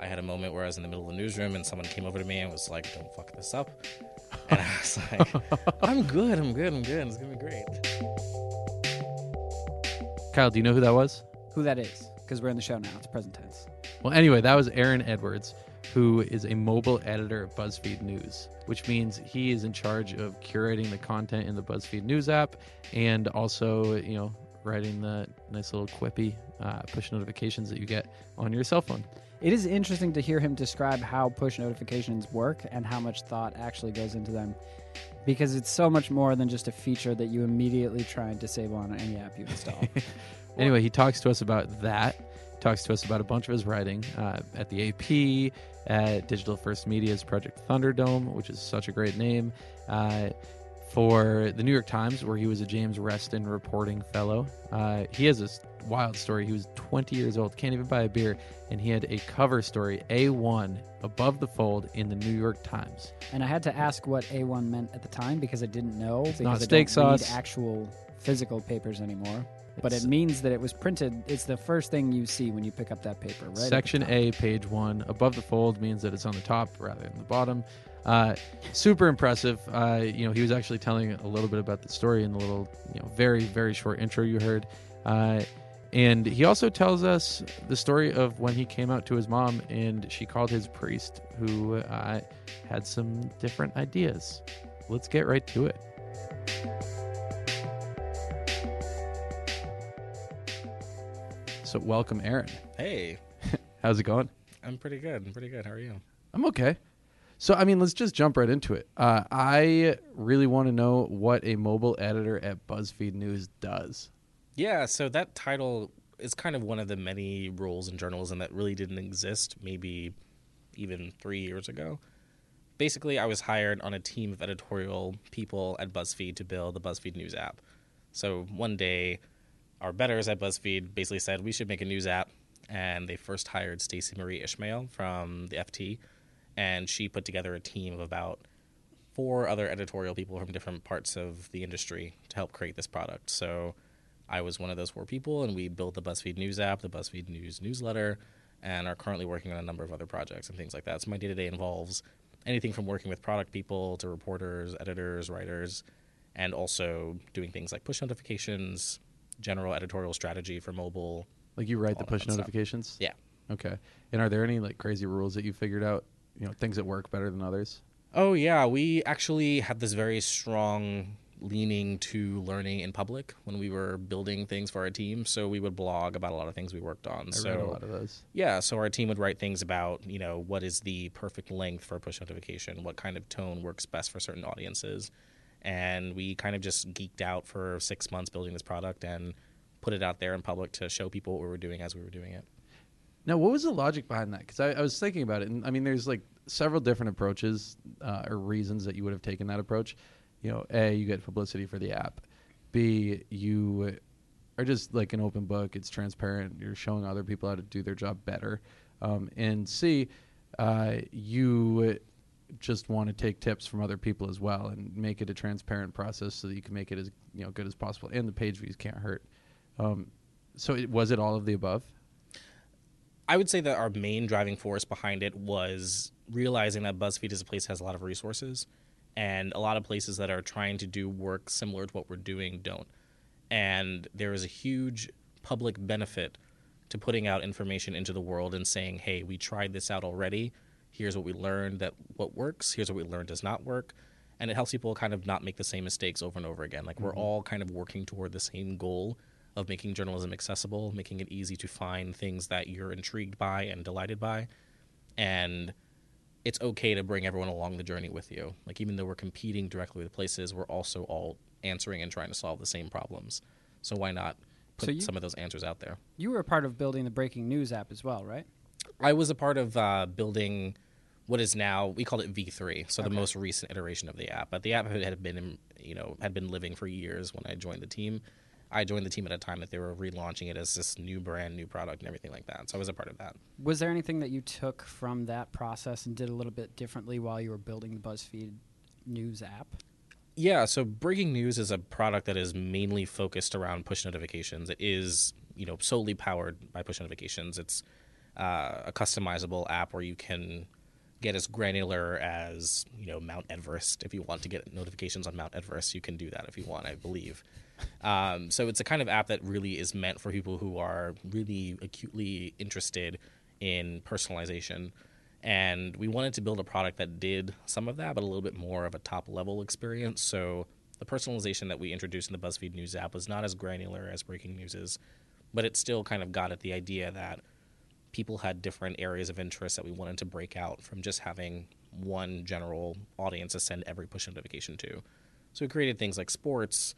I had a moment where I was in the middle of the newsroom and someone came over to me and was like, "Don't fuck this up," and I was like, "I'm good, I'm good, I'm good. It's gonna be great." Kyle, do you know who that was? Who that is? Because we're in the show now. It's present tense. Well, anyway, that was Aaron Edwards, who is a mobile editor at BuzzFeed News, which means he is in charge of curating the content in the BuzzFeed News app and also, you know, writing the nice little quippy uh, push notifications that you get on your cell phone. It is interesting to hear him describe how push notifications work and how much thought actually goes into them because it's so much more than just a feature that you immediately try and disable on any app you install. Anyway, he talks to us about that. Talks to us about a bunch of his writing uh, at the AP, at Digital First Media's Project Thunderdome, which is such a great name, uh, for the New York Times, where he was a James Reston reporting fellow. Uh, he has this wild story. He was 20 years old, can't even buy a beer, and he had a cover story, A1, above the fold in the New York Times. and I had to ask what A1 meant at the time because I didn't know because not I steak don't read actual physical papers anymore. But It's- it means that it was printed. It's the first thing you see when you pick up that paper, right? at the Section top. A, page one. Above the fold means that it's on the top rather than the bottom. Uh, super impressive. Uh, you know, he was actually telling a little bit about the story in the little, you know, very very short intro you heard. Uh, and he also tells us the story of when he came out to his mom and she called his priest, who uh, had some different ideas. Let's get right to it. So, welcome, Aaron. Hey, How's it going? I'm pretty good. I'm pretty good. How are you? I'm okay. So, I mean, let's just jump right into it. Uh, I really want to know what a mobile editor at BuzzFeed News does. Yeah, so that title is kind of one of the many roles in journalism that really didn't exist maybe even three years ago. Basically, I was hired on a team of editorial people at BuzzFeed to build the BuzzFeed News app. So one day, our betters at BuzzFeed basically said we should make a news app, and they first hired Stacey Marie Ishmael from the FT, and she put together a team of about four other editorial people from different parts of the industry to help create this product. So I was one of those four people, and we built the BuzzFeed News app, the BuzzFeed News newsletter, and are currently working on a number of other projects and things like that. So my day to day involves anything from working with product people to reporters, editors, writers, and also doing things like push notifications, general editorial strategy for mobile. Like you write the push fun stuff. notifications? Yeah. Okay. And are there any like crazy rules that you figured out? You know, things that work better than others? Oh yeah, we actually had this very strong leaning to learning in public when we were building things for our team. So we would blog about a lot of things we worked on. I so read a lot of those. Yeah, so our team would write things about, you know, what is the perfect length for a push notification, what kind of tone works best for certain audiences. And we kind of just geeked out for six months building this product and put it out there in public to show people what we were doing as we were doing it. Now, what was the logic behind that? Because I, I was thinking about it, and I mean, there's like several different approaches uh, or reasons that you would have taken that approach. You know, A, you get publicity for the app. B, you are just like an open book. It's transparent. You're showing other people how to do their job better. Um, and C, uh, you just want to take tips from other people as well and make it a transparent process so that you can make it as you know good as possible. And the page views can't hurt. Um, so, it, was it all of the above? I would say that our main driving force behind it was realizing that BuzzFeed is a place that has a lot of resources, and a lot of places that are trying to do work similar to what we're doing don't. And there is a huge public benefit to putting out information into the world and saying, "Hey, we tried this out already. Here's what we learned that what works. Here's what we learned does not work." And it helps people kind of not make the same mistakes over and over again. Like we're mm-hmm. all kind of working toward the same goal of making journalism accessible, making it easy to find things that you're intrigued by and delighted by. And it's okay to bring everyone along the journey with you. Like even though we're competing directly with places, we're also all answering and trying to solve the same problems. So why not put So you- some of those answers out there? You were a part of building the breaking news app as well, right? I was a part of uh, building what is now we call it V3, so the most recent iteration of the app. But the app had been, you know, had been living for years when I joined the team. I joined the team at a time that they were relaunching it as this new brand, new product, and everything like that. So I was a part of that. Was there anything that you took from that process and did a little bit differently while you were building the BuzzFeed News app? Yeah, so breaking news is a product that is mainly focused around push notifications. It is, you know, solely powered by push notifications. It's uh, a customizable app where you can get as granular as you know Mount Everest. If you want to get notifications on Mount Everest, you can do that if you want. I believe. Um, so it's a kind of app that really is meant for people who are really acutely interested in personalization. And we wanted to build a product that did some of that, but a little bit more of a top level experience. So the personalization that we introduced in the BuzzFeed News app was not as granular as Breaking News is, but it still kind of got at the idea that people had different areas of interest that we wanted to break out from just having one general audience to send every push notification to. So we created things like sports,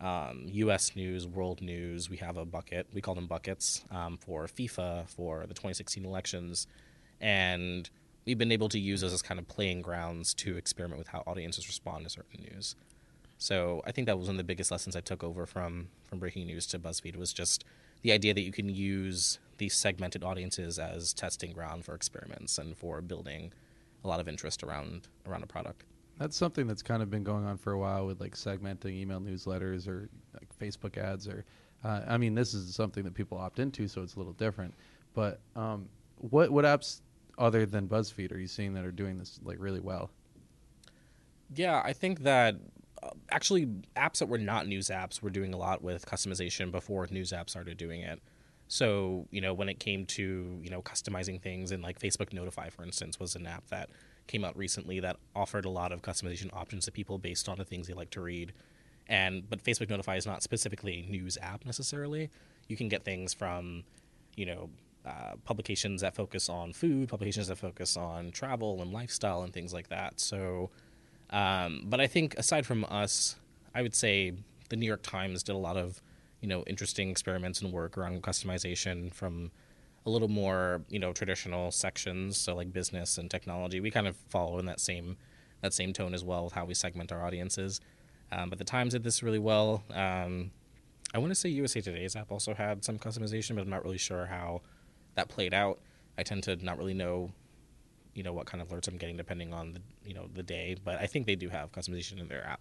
um, U.S. news, world news. We have a bucket. We call them buckets um, for FIFA, for the 2016 elections, and we've been able to use those as kind of playing grounds to experiment with how audiences respond to certain news. So I think that was one of the biggest lessons I took over from from breaking news to BuzzFeed was just the idea that you can use these segmented audiences as testing ground for experiments and for building a lot of interest around around a product. That's something that's kind of been going on for a while with like segmenting email newsletters or like Facebook ads or uh, I mean this is something that people opt into so it's a little different. But um, what what apps other than BuzzFeed are you seeing that are doing this like really well? Yeah, I think that uh, actually apps that were not news apps were doing a lot with customization before news apps started doing it. So, you know, when it came to, you know, customizing things and like Facebook Notify, for instance, was an app that came out recently that offered a lot of customization options to people based on the things they like to read. And but Facebook Notify is not specifically a news app necessarily. You can get things from, you know, uh, publications that focus on food, publications that focus on travel and lifestyle and things like that. So, um, but I think aside from us, I would say the New York Times did a lot of, you know, interesting experiments and work around customization from a little more, you know, traditional sections, so like business and technology. We kind of follow in that same that same tone as well with how we segment our audiences. Um, but the Times did this really well. Um, I want to say USA Today's app also had some customization, but I'm not really sure how that played out. I tend to not really know, you know, what kind of alerts I'm getting depending on the you know the day. But I think they do have customization in their app.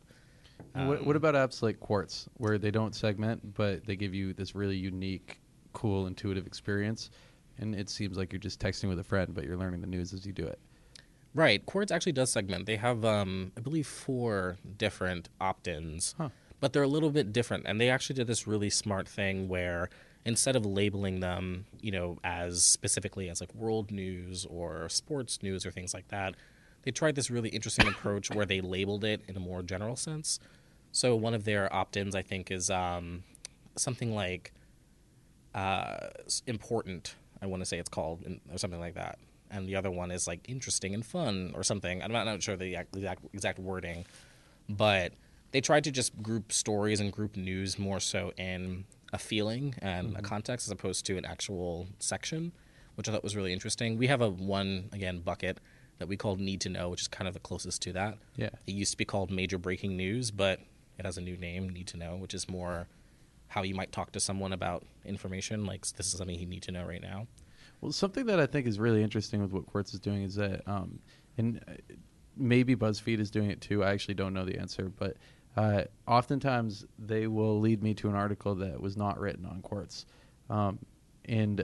what, what about apps like Quartz where they don't segment but they give you this really unique, cool, intuitive experience? And it seems like you're just texting with a friend, but you're learning the news as you do it. Right. Quartz actually does segment. They have, um, I believe, four different opt ins, Huh. but they're a little bit different. And they actually did this really smart thing where instead of labeling them, you know, as specifically as like world news or sports news or things like that, they tried this really interesting approach where they labeled it in a more general sense. So one of their opt ins, I think, is um, something like uh, important. I want to say it's called, or something like that. And the other one is like interesting and fun, or something. I'm not, not sure the exact, exact, exact wording, but they tried to just group stories and group news more so in a feeling and a mm-hmm. context as opposed to an actual section, which I thought was really interesting. We have a one again bucket that we called Need to Know, which is kind of the closest to that. Yeah. It used to be called Major Breaking News, but it has a new name, Need to Know, which is more how you might talk to someone about information. Like this is something you need to know right now. Well, something that I think is really interesting with what Quartz is doing is that, um, and uh, maybe BuzzFeed is doing it too. I actually don't know the answer, but uh, oftentimes they will lead me to an article that was not written on Quartz, um, and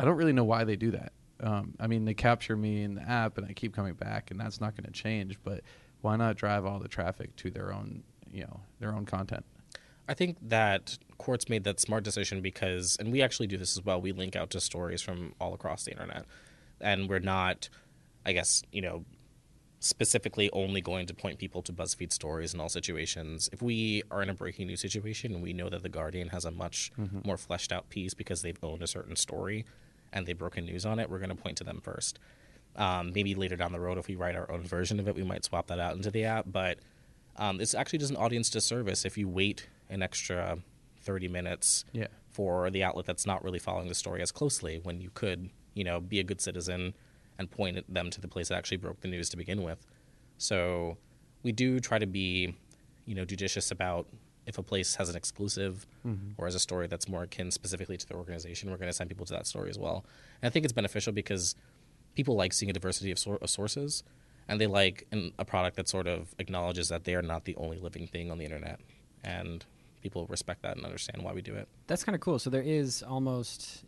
I don't really know why they do that. Um, I mean, they capture me in the app, and I keep coming back, and that's not going to change. But why not drive all the traffic to their own, you know, their own content? I think that Quartz made that smart decision because, and we actually do this as well. We link out to stories from all across the internet, and we're not, I guess, you know, specifically only going to point people to BuzzFeed stories in all situations. If we are in a breaking news situation and we know that the Guardian has a much more fleshed out piece because they've owned a certain story and they've broken news on it, we're going to point to them first. Um, maybe later down the road, if we write our own version of it, we might swap that out into the app. But um, this actually does an audience disservice if you wait an extra 30 minutes Yeah. for the outlet that's not really following the story as closely when you could, you know, be a good citizen and point them to the place that actually broke the news to begin with. So we do try to be, you know, judicious about if a place has an exclusive mm-hmm. or has a story that's more akin specifically to the organization, we're going to send people to that story as well. And I think it's beneficial because people like seeing a diversity of, sor- of sources and they like an, a product that sort of acknowledges that they are not the only living thing on the internet. And people respect that and understand why we do it. That's kind of cool. So there is almost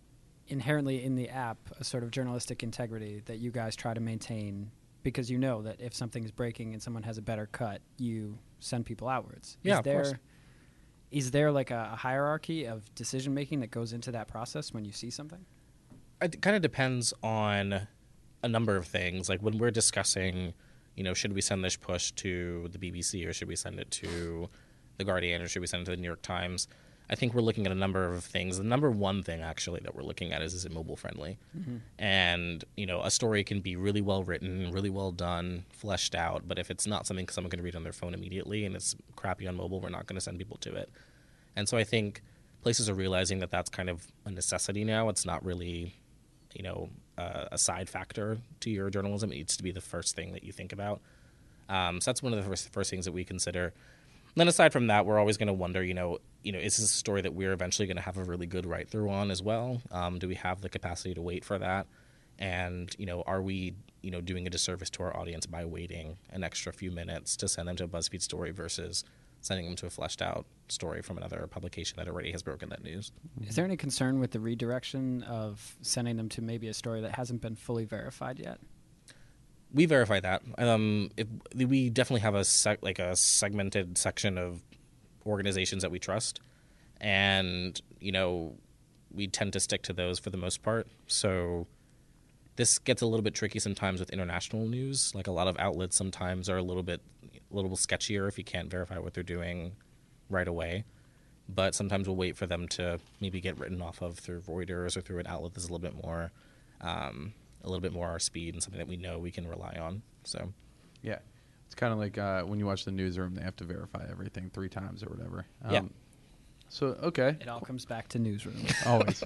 inherently in the app a sort of journalistic integrity that you guys try to maintain because you know that if something is breaking and someone has a better cut, you send people outwards. Yeah, is of there course. is there like a, a hierarchy of decision making that goes into that process when you see something? it kind of depends on a number of things. Like when we're discussing, you know, should we send this push to the BBC or should we send it to the Guardian or should we send it to the New York Times? I think we're looking at a number of things. The number one thing actually that we're looking at is is it mobile friendly? And you know, a story can be really well written, really well done, fleshed out, but if it's not something someone can read on their phone immediately and it's crappy on mobile, we're not going to send people to it. And so I think places are realizing that that's kind of a necessity now. It's not really, you know, uh, a side factor to your journalism. It needs to be the first thing that you think about. Um, so that's one of the first, first things that we consider. Then aside from that, we're always going to wonder, you know, you know, is this a story that we're eventually going to have a really good write through on as well? Um, do we have the capacity to wait for that? And you know, are we, you know, doing a disservice to our audience by waiting an extra few minutes to send them to a BuzzFeed story versus sending them to a fleshed out story from another publication that already has broken that news? Is there any concern with the redirection of sending them to maybe a story that hasn't been fully verified yet? We verify that. Um, if, we definitely have a sec, like a segmented section of organizations that we trust, and you know, we tend to stick to those for the most part. So this gets a little bit tricky sometimes with international news. Like a lot of outlets sometimes are a little bit a little sketchier if you can't verify what they're doing right away. But sometimes we'll wait for them to maybe get written off of through Reuters or through an outlet that's a little bit more, um, a little bit more our speed and something that we know we can rely on. So Yeah, it's kind of like uh, when you watch the newsroom, they have to verify everything three times or whatever. Um, Yeah. So okay, It all comes back to newsroom. always.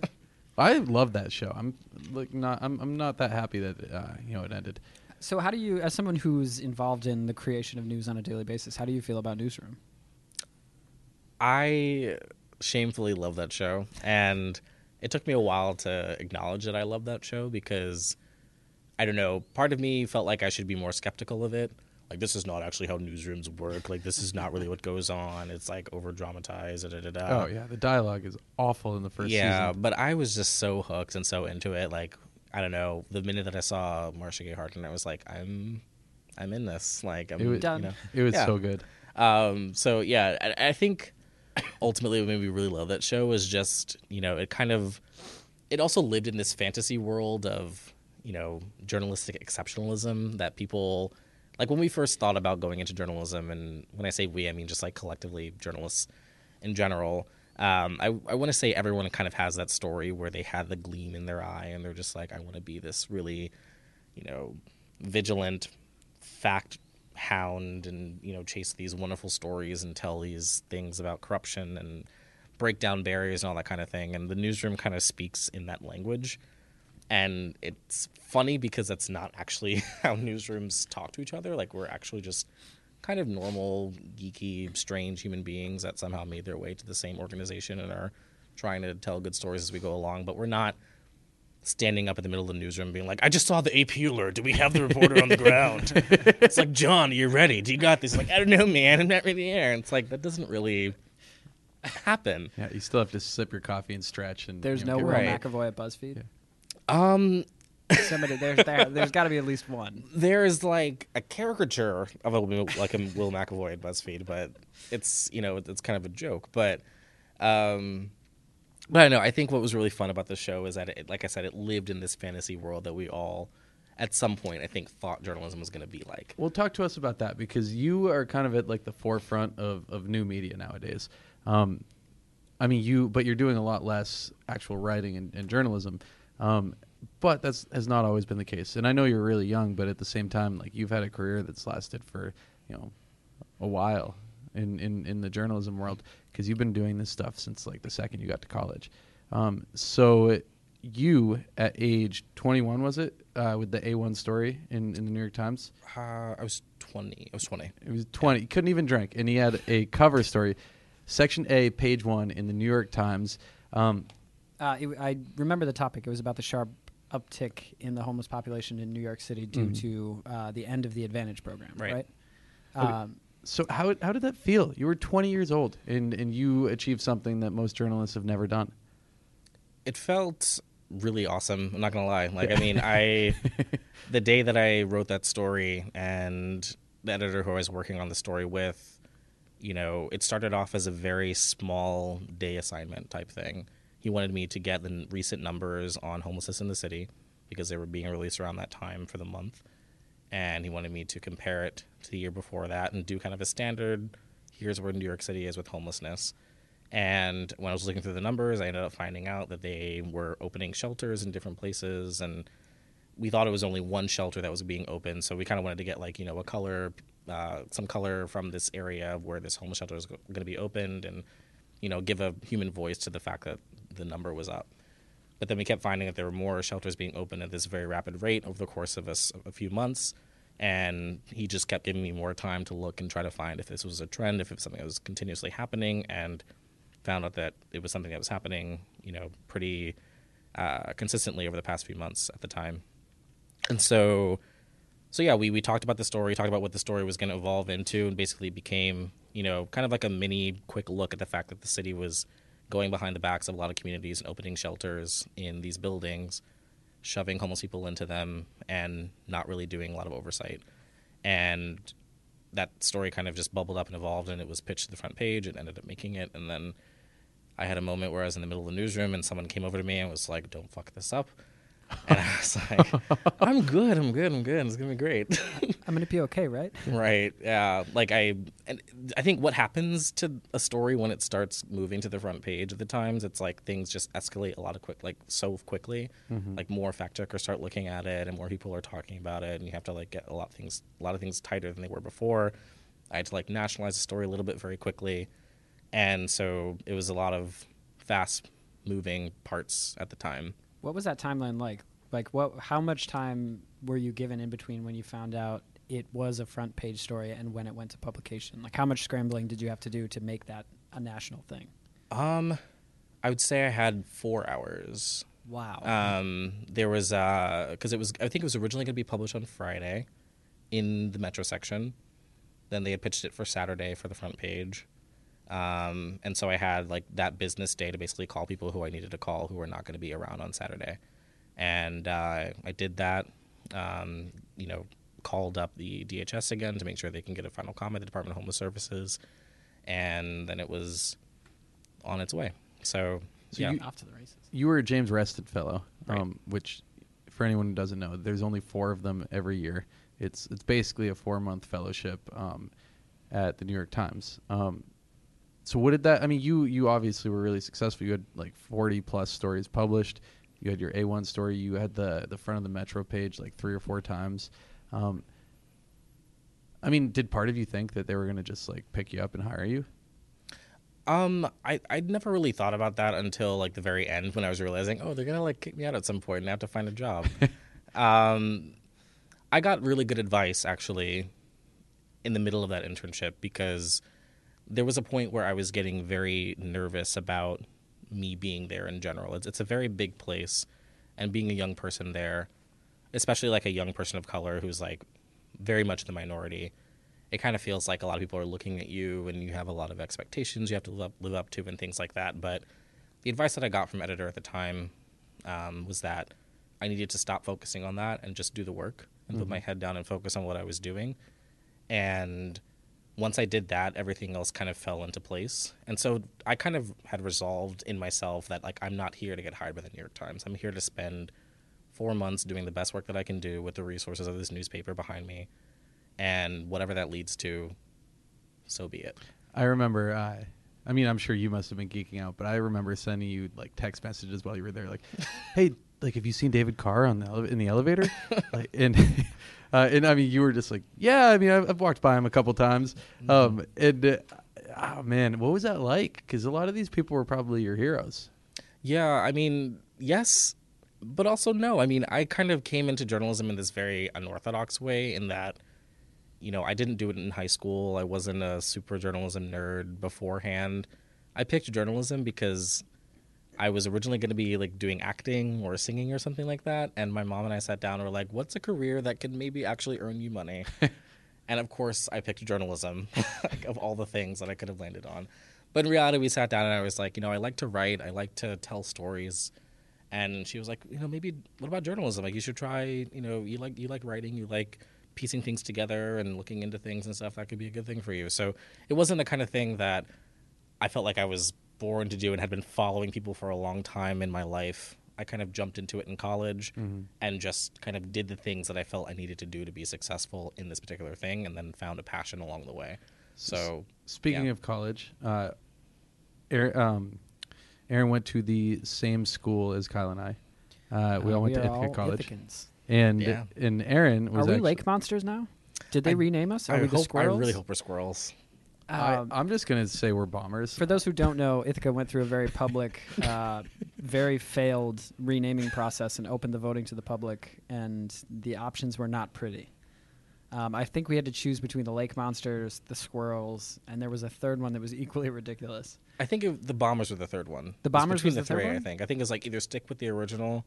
I love that show. I'm like not. I'm. I'm not that happy that uh, you know it ended. So, how do you, as someone who's involved in the creation of news on a daily basis, how do you feel about newsroom? I shamefully love that show, and it took me a while to acknowledge that I love that show because I don't know. Part of me felt like I should be more skeptical of it. Like this is not actually how newsrooms work. Like this is not really what goes on. It's like over dramatized. Da, da, da, da. oh yeah, the dialogue is awful in the first yeah, season. but I was just so hooked and so into it. Like I don't know. The minute that I saw Marcia Gay Harden, I was like, I'm, I'm in this. Like I'm It was- Done. You know, It was Yeah. so good. um, so yeah, I, I think ultimately what made me really love that show was just you know it kind of it also lived in this fantasy world of you know journalistic exceptionalism that people like when we first thought about going into journalism and when I say we I mean just like collectively journalists in general. Um, I, I want to say everyone kind of has that story where they had the gleam in their eye and they're just like, I want to be this really, you know, vigilant fact hound and you know chase these wonderful stories and tell these things about corruption and break down barriers and all that kind of thing and the newsroom kind of speaks in that language and it's funny because that's not actually how newsrooms talk to each other like we're actually just kind of normal geeky strange human beings that somehow made their way to the same organization and are trying to tell good stories as we go along but we're not standing up in the middle of the newsroom being like, I just saw the AP alert. Do we have the reporter on the ground? it's like, John, you're ready. Do you got this? Like, I don't know, man. I'm not really there. And it's like, that doesn't really happen. Yeah, you still have to sip your coffee and stretch. And There's you know, no get Will ready. Right. McAvoy at BuzzFeed. Um, Somebody there's there, there's got to be at least one. there's like a caricature of a Will- like a Will McAvoy at BuzzFeed, but it's you know it's kind of a joke. But um, but I know I think what was really fun about the show is that it, like I said, it lived in this fantasy world that we all at some point I think thought journalism was going to be like. Well, talk to us about that because you are kind of at like the forefront of, of new media nowadays. Um, I mean, you, but you're doing a lot less actual writing and, and journalism. Um, but that's has not always been the case. And I know you're really young, but at the same time, like you've had a career that's lasted for you know a while in in, in the journalism world because you've been doing this stuff since like the second you got to college. Um, so you at age 21 was it uh, with the A1 story in, in the New York Times? Uh, I was twenty. I was twenty. It was 20. He couldn't even drink. And he had a cover story, section A, page one in the New York Times. Um, Uh, it, I remember the topic. It was about the sharp uptick in the homeless population in New York City due Mhm. to uh, the end of the Advantage program. Right. Right. Okay. Um, so how, how did that feel? You were 20 years old and, and you achieved something that most journalists have never done. It felt really awesome. I'm not gonna lie. Like, I mean, I the day that I wrote that story and the editor who I was working on the story with, you know, it started off as a very small day assignment type thing. He wanted me to get the recent numbers on homelessness in the city because they were being released around that time for the month, and he wanted me to compare it to the year before that and do kind of a standard. Here's where New York City is with homelessness. And when I was looking through the numbers, I ended up finding out that they were opening shelters in different places, and we thought it was only one shelter that was being open. So we kind of wanted to get like you know a color, uh, some color from this area of where this homeless shelter is going to be opened, and you know give a human voice to the fact that the number was up. But then we kept finding that there were more shelters being opened at this very rapid rate over the course of a few months. And he just kept giving me more time to look and try to find if this was a trend, if it was something that was continuously happening, and found out that it was something that was happening, you know, pretty uh, consistently over the past few months at the time. And so, so yeah, we, we talked about the story, talked about what the story was going to evolve into, and basically became, you know, kind of like a mini quick look at the fact that the city was going behind the backs of a lot of communities and opening shelters in these buildings, shoving homeless people into them, and not really doing a lot of oversight. And that story kind of just bubbled up and evolved, and it was pitched to the front page. It ended up making it, and then I had a moment where I was in the middle of the newsroom, and someone came over to me and was like, "Don't fuck this up." And I was like, "I'm good. I'm good. I'm good. It's gonna be great." I'm gonna be okay, right? right yeah like i and i think what happens to a story when it starts moving to the front page of the times it's like things just escalate a lot of quick like so quickly mm-hmm. like more fact checkers start looking at it and more people are talking about it and you have to like get a lot of things a lot of things tighter than they were before i had to like nationalize the story a little bit very quickly and so it was a lot of fast moving parts at the time What was that timeline like? Like, what? How much time were you given in between when you found out it was a front page story and when it went to publication? Like, how much scrambling did you have to do to make that a national thing? um i would say i had four hours Wow. Um, there was uh, because it was I think it was originally going to be published on Friday in the Metro section. Then they had pitched it for Saturday for the front page, um, and so I had like that business day to basically call people who I needed to call who were not going to be around on Saturday, and uh, I did that. Um, you know, called up the DHS again to make sure they can get a final comment, the Department of Homeless Services, and then it was on its way. So, So yeah, you- Off to the races. You were a James Reston Fellow, Right. um, which, for anyone who doesn't know, there's only four of them every year. It's it's basically a four month fellowship um, at the New York Times. Um, so what did that? I mean, you you obviously were really successful. You had like 40 plus stories published. You had your A1 story. You had the the front of the Metro page like three or four times. Um, I mean, did part of you think that they were going to just like pick you up and hire you? Um, I I'd never really thought about that until like the very end when I was realizing, oh, they're gonna like kick me out at some point and I have to find a job. um, I got really good advice actually in the middle of that internship because there was a point where I was getting very nervous about me being there in general. It's it's a very big place, and being a young person there, especially like a young person of color who's like very much the minority, it kind of feels like a lot of people are looking at you and you have a lot of expectations you have to live up, live up to and things like that. But the advice that I got from editor at the time um, was that I needed to stop focusing on that and just do the work and put my head down and focus on what I was doing. And once I did that, everything else kind of fell into place. And so I kind of had resolved in myself that like I'm not here to get hired by the New York Times. I'm here to spend four months doing the best work that I can do with the resources of this newspaper behind me, and whatever that leads to, so be it. I remember. Uh, I mean, I'm sure you must have been geeking out, but I remember sending you like text messages while you were there, like, "Hey, like, have you seen David Carr on the ele- in the elevator?" like, and uh, and I mean, you were just like, "Yeah, I mean, I've, I've walked by him a couple times." Um, and uh, oh man, what was that like? Because a lot of these people were probably your heroes. Yeah, I mean, yes, but also no. I mean, I kind of came into journalism in this very unorthodox way in that, you know, I didn't do it in high school. I wasn't a super journalism nerd beforehand. I picked journalism because I was originally going to be like doing acting or singing or something like that. And my mom and I sat down and were like, what's a career that could maybe actually earn you money? and of course, I picked journalism like, of all the things that I could have landed on. But in reality, we sat down and I was like, you know, I like to write, I like to tell stories. and she was like, you know, maybe what about journalism? Like, you should try. You know, you like you like writing, you like piecing things together and looking into things and stuff. That could be a good thing for you. So it wasn't the kind of thing that I felt like I was born to do and had been following people for a long time in my life. I kind of jumped into it in college and just kind of did the things that I felt I needed to do to be successful in this particular thing, and then found a passion along the way. So Speaking yeah. of college, uh, Aaron, um, Aaron went to the same school as Kyle and I. Uh, we Uh, all went to are Ithaca all College, Ithacans. and Yeah. and Aaron was Are we actu- lake monsters now? Did they I- rename us? Are I we the squirrels? I really hope we're squirrels. I, Um, I'm just gonna say we're bombers. For those who don't know, Ithaca went through a very public, uh, very failed renaming process and opened the voting to the public, and the options were not pretty. Um, I think we had to choose between the lake monsters, the squirrels, and there was a third one that was equally ridiculous. I think it, the bombers were the third one. The Bombers between was the the third three. I think. I think it's like either stick with the original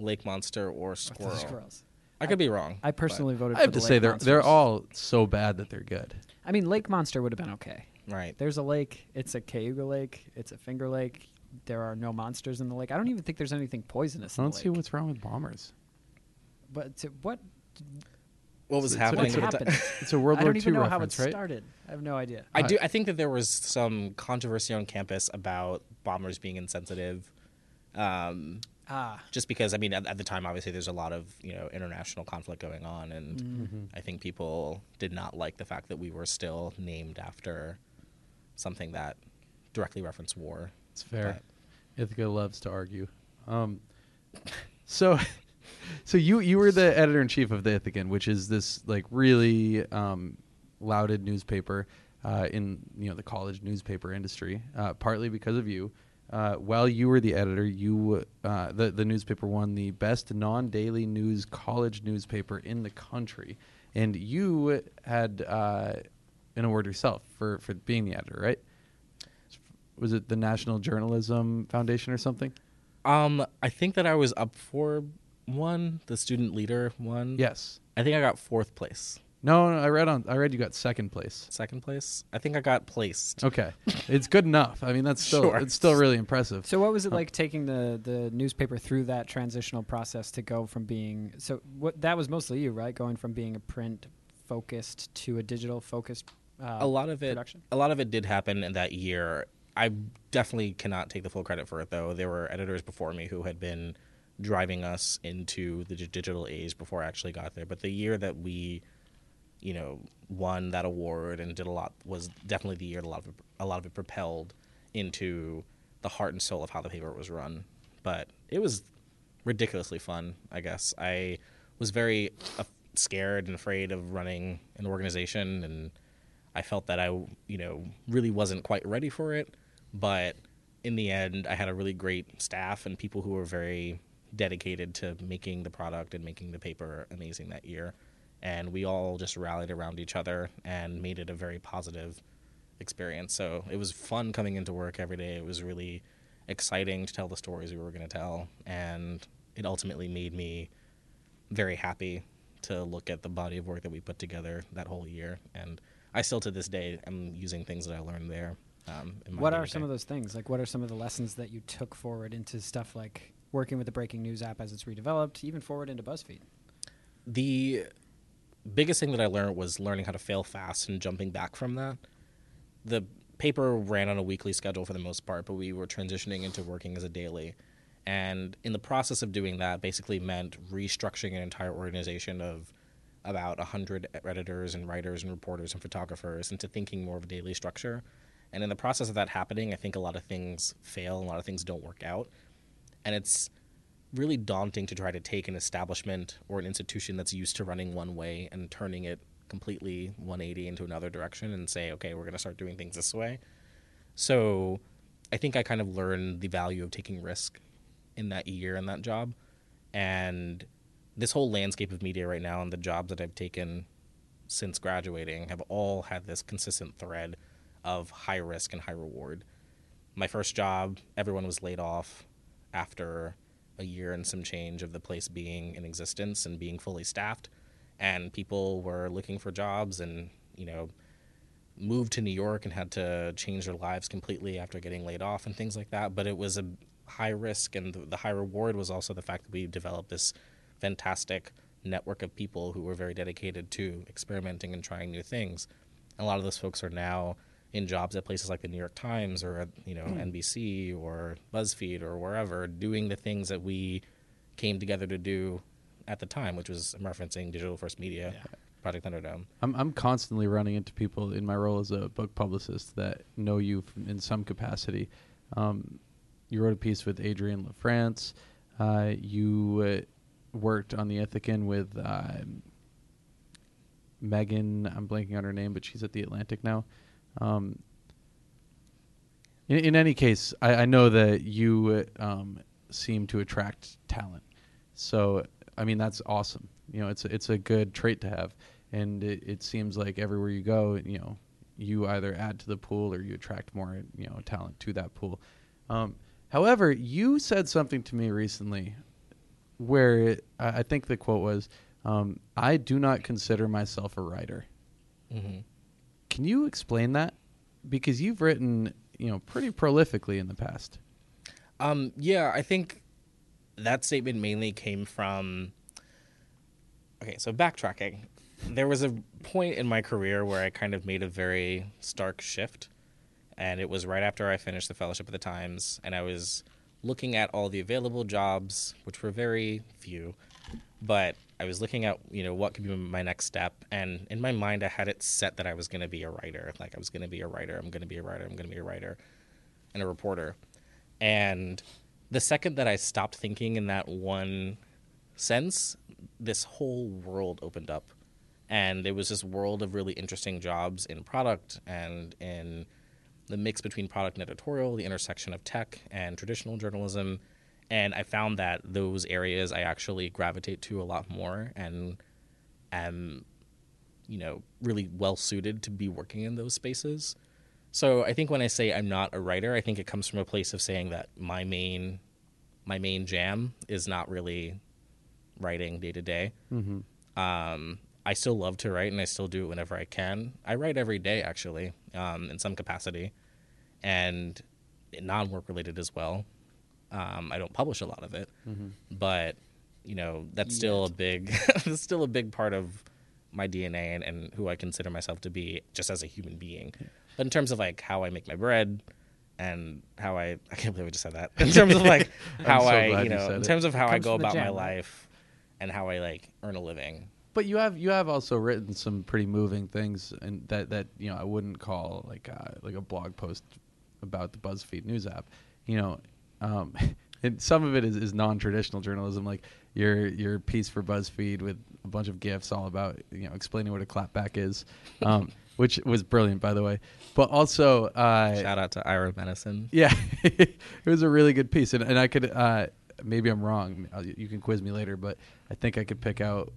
lake monster or Or the squirrels. I could be wrong. I personally voted. For Lake. I have for to the say lake they're they're all so bad that they're good. I mean, lake monster would have been okay. right. There's a lake. It's a Cayuga lake. It's a Finger Lake. There are no monsters in the lake. I don't even think there's anything poisonous in the lake. I don't the see lake. what's wrong with bombers. But to, what What was It's a- happening? it's a- at the happened? ti- It's a World I don't even know how it reference, right? started. I have no idea. I Uh, do. I think that there was some controversy on campus about bombers being insensitive. Um, Ah, just because I mean, at, at the time, obviously, there's a lot of you know international conflict going on, and Mm-hmm. I think people did not like the fact that we were still named after something that directly referenced war. It's fair. But- Ithaca loves to argue. Um, so, so you you were the editor in chief of the Ithacan, which is this like really um, lauded newspaper uh, in you know the college newspaper industry. Uh, partly because of you. Uh, while you were the editor, you uh, the the newspaper won the best non-daily news college newspaper in the country, and you had uh, an award yourself for for being the editor, right? was it the National Journalism Foundation or something? Um, I think that I was up for one, the student leader one. Yes. I think I got fourth place. No, no, I read on. I read you got second place. Second place? I think I got placed. Okay, it's good enough. I mean, that's still Sure. it's still really impressive. so what was it like taking the the newspaper through that transitional process to go from being so what that was mostly you right going from being a print focused to a digital focused uh, a lot of it production? a lot of it did happen in that year i definitely cannot take the full credit for it though there were editors before me who had been driving us into the dig- digital age before i actually got there but the year that we you know won that award and did a lot was definitely the year a lot of it, a lot of it propelled into the heart and soul of how the paper was run but it was ridiculously fun i guess i was very uh, scared and afraid of running an organization and I felt that I, you know, really wasn't quite ready for it. But in the end, I had a really great staff and people who were very dedicated to making the product and making the paper amazing that year. And we all just rallied around each other and made it a very positive experience. So it was fun coming into work every day. It was really exciting to tell the stories we were going to tell. And it ultimately made me very happy to look at the body of work that we put together that whole year. And I still, to this day, am using things that I learned there. Um, in my What are some of those things? Like, what are some of the lessons that you took forward into stuff like working with the breaking news app as it's redeveloped, even forward into BuzzFeed? the biggest thing that I learned was learning how to fail fast and jumping back from that. The paper ran on a weekly schedule for the most part, but we were transitioning into working as a daily. And in the process of doing that, basically meant restructuring an entire organization of about 100 editors and writers and reporters and photographers into thinking more of a daily structure. And in the process of that happening, I think a lot of things fail a lot of things don't work out. And it's really daunting to try to take an establishment or an institution that's used to running one way and turning it completely 180 into another direction and say, okay, we're going to start doing things this way. So I think I kind of learned the value of taking risk in that year in that job. And this whole landscape of media right now and the jobs that I've taken since graduating have all had this consistent thread of high risk and high reward. My first job, everyone was laid off after a year and some change of the place being in existence and being fully staffed and people were looking for jobs and you know moved to New York and had to change their lives completely after getting laid off and things like that but it was a high risk and the, high reward was also the fact that we developed this fantastic network of people who were very dedicated to experimenting and trying new things. And a lot of those folks are now in jobs at places like the New York Times or you know NBC or BuzzFeed or wherever, doing the things that we came together to do at the time, which was I'm referencing Digital First Media, Project Thunderdome. I'm I'm constantly running into people in my role as a book publicist that know you in some capacity. Um, you wrote a piece with Adrienne LaFrance. Uh, you uh, worked on the Ithacan with um Megan. I'm blanking on her name, but she's at the Atlantic now. Um, in, in any case, I, I know that you um, seem to attract talent. So, I mean, that's awesome. You know, it's a, it's a good trait to have, and it, it seems like everywhere you go, you know, you either add to the pool or you attract more, you know, talent to that pool. Um, however, you said something to me recently, where it, I I think the quote was, um, "I do not consider myself a writer." Mm-hmm. Can you explain that? Because you've written, you know, pretty prolifically in the past. Um, yeah, I think that statement mainly came from. Okay, so backtracking. There was a point in my career where I kind of made a very stark shift, and it was right after I finished the fellowship at the Times, and I was looking at all the available jobs, which were very few, but I was looking at you know what could be my next step, and in my mind I had it set that I was going to be a writer. Like I was going to be a writer. I'm going to be a writer. I'm going to be a writer, and a reporter. And the second that I stopped thinking in that one sense, this whole world opened up. And it was this world of really interesting jobs in product and in the mix between product and editorial, the intersection of tech and traditional journalism. And I found that those areas I actually gravitate to a lot more and am, you know, really well suited to be working in those spaces. So I think when I say I'm not a writer, I think it comes from a place of saying that my main my main jam is not really writing day to day. Um, I still love to write, and I still do it whenever I can. I write every day, actually, um, in some capacity, and non work related as well. Um, I don't publish a lot of it, but you know that's still a big that's still a big part of my DNA and, and who I consider myself to be just as a human being. But in terms of like how I make my bread and how I I can't believe I just said that. In terms of like how so I you you know said in terms of how I go about my jam, right? life and how I like earn a living. But you have you have also written some pretty moving things, and that that you know I wouldn't call like uh, like a blog post about the BuzzFeed news app. You know, um, and some of it is, is non-traditional journalism, like your your piece for BuzzFeed with a bunch of gifs all about you know explaining what a clapback is, um, which was brilliant by the way. But also, uh, Shout out to Ira Madison. yeah, it was a really good piece, and and I could uh, maybe I'm wrong. You can quiz me later, but I think I could pick out